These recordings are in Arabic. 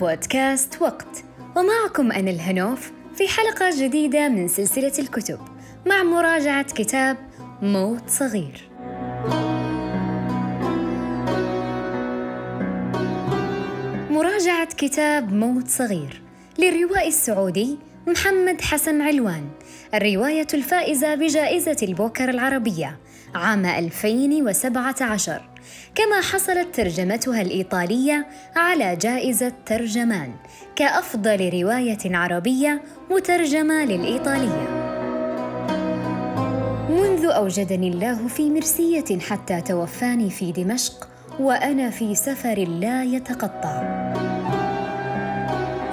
بودكاست وقت. ومعكم أنا الهنوف في حلقة جديدة من سلسلة الكتب مع مراجعة كتاب موت صغير. مراجعة كتاب موت صغير للروائي السعودي محمد حسن علوان الرواية الفائزة بجائزة البوكر العربية عام 2017 كما حصلت ترجمتها الإيطالية على جائزة ترجمان كأفضل رواية عربية مترجمة للإيطالية. منذ أوجدني الله في مرسية حتى توفاني في دمشق وأنا في سفر لا يتقطع.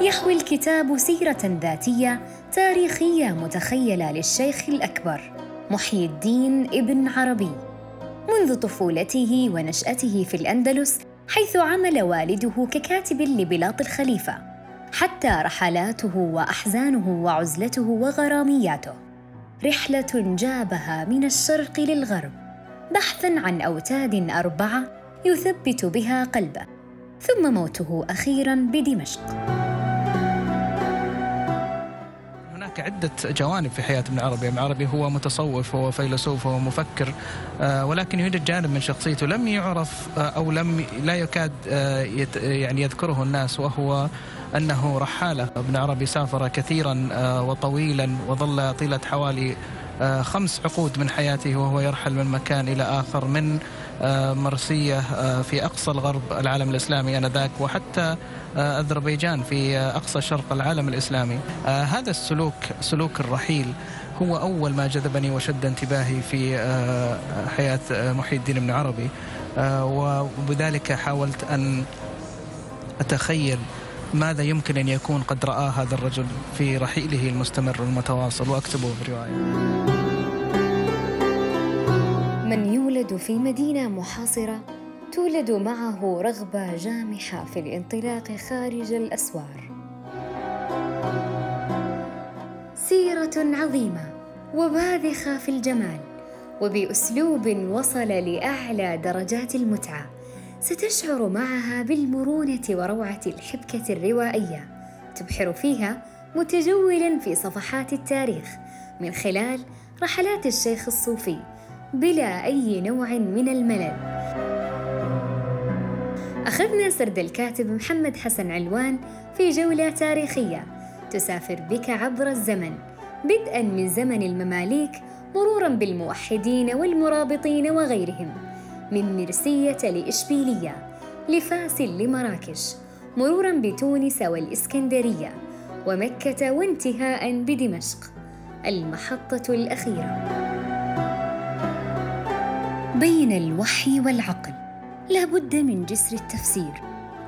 يحوي الكتاب سيرة ذاتية تاريخية متخيلة للشيخ الأكبر محيي الدين ابن عربي. منذ طفولته ونشأته في الأندلس حيث عمل والده ككاتب لبلاط الخليفة حتى رحلاته وأحزانه وعزلته وغرامياته. رحلة جابها من الشرق للغرب بحثا عن أوتاد أربعة يثبت بها قلبه. ثم موته أخيرا بدمشق. عدة جوانب في حياة ابن عربي. ابن عربي هو متصوف هو فيلسوف هو مفكر آه، ولكن يوجد جانب من شخصيته لم يعرف آه، أو لم لا يكاد آه، يعني يذكره الناس وهو أنه رحالة. ابن عربي سافر كثيرا وطويلا وظل طيلة حوالي خمس عقود من حياته وهو يرحل من مكان إلى آخر من مرسية في أقصى الغرب العالم الإسلامي آنذاك وحتى آه، أذربيجان في آه، أقصى شرق العالم الإسلامي. آه، هذا السلوك سلوك الرحيل هو أول ما جذبني وشد انتباهي في حياة محي الدين بن عربي. وبذلك حاولت أن أتخيل ماذا يمكن أن يكون قد رآه هذا الرجل في رحيله المستمر المتواصل؟ وأكتبه برواية من يولد في مدينة محاصرة تولد معه رغبة جامحة في الانطلاق خارج الأسوار. سيرة عظيمة وباذخة في الجمال وبأسلوب وصل لأعلى درجات المتعة. ستشعر معها بالمرونة وروعة الحبكة الروائية. تبحر فيها متجولا في صفحات التاريخ. من خلال رحلات الشيخ الصوفي بلا أي نوع من الملل. أخذنا سرد الكاتب محمد حسن علوان في جولة تاريخية. تسافر بك عبر الزمن. بدءا من زمن المماليك مرورا بالموحدين والمرابطين وغيرهم. من مرسية لإشبيلية لفاس لمراكش مرورا بتونس والإسكندرية ومكة وانتهاء بدمشق المحطة الأخيرة. بين الوحي والعقل لا بد من جسر التفسير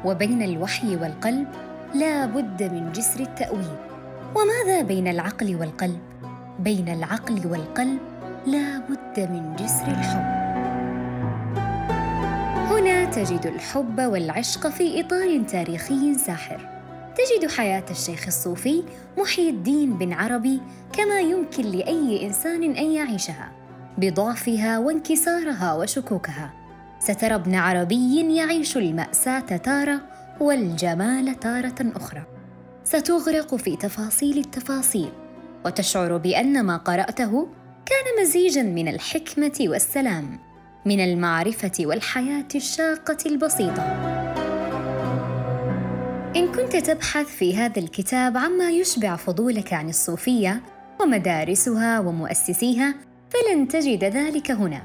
وبين الوحي والقلب لا بد من جسر التأويل. وماذا بين العقل والقلب؟ بين العقل والقلب لا بد من جسر الحب. تجد الحب والعشق في إطار تاريخي ساحر. تجد حياة الشيخ الصوفي محي الدين بن عربي كما يمكن لأي إنسان أن يعيشها بضعفها وانكسارها وشكوكها. سترى ابن عربي يعيش المأساة تارة والجمال تارة أخرى. ستغرق في تفاصيل التفاصيل وتشعر بأن ما قرأته كان مزيجا من الحكمة والسلام. من المعرفة والحياة الشاقة البسيطة. إن كنت تبحث في هذا الكتاب عما يشبع فضولك عن الصوفية ومدارسها ومؤسسيها فلن تجد ذلك هنا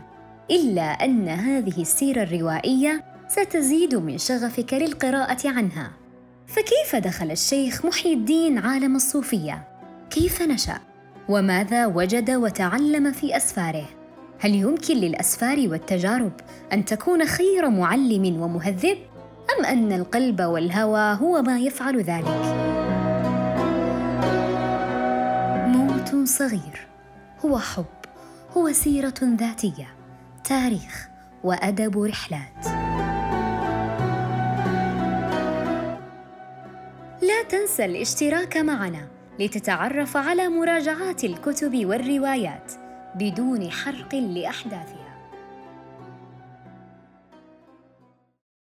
إلا أن هذه السيرة الروائية ستزيد من شغفك للقراءة عنها. فكيف دخل الشيخ محي الدين عالم الصوفية؟ كيف نشأ؟ وماذا وجد وتعلم في أسفاره؟ هل يمكن للأسفار والتجارب أن تكون خير معلم ومهذب؟ أم أن القلب والهوى هو ما يفعل ذلك؟ موت صغير هو حب هو سيرة ذاتية تاريخ وأدب رحلات. لا تنسى الاشتراك معنا لتتعرف على مراجعات الكتب والروايات. بدون حرق لأحداثها.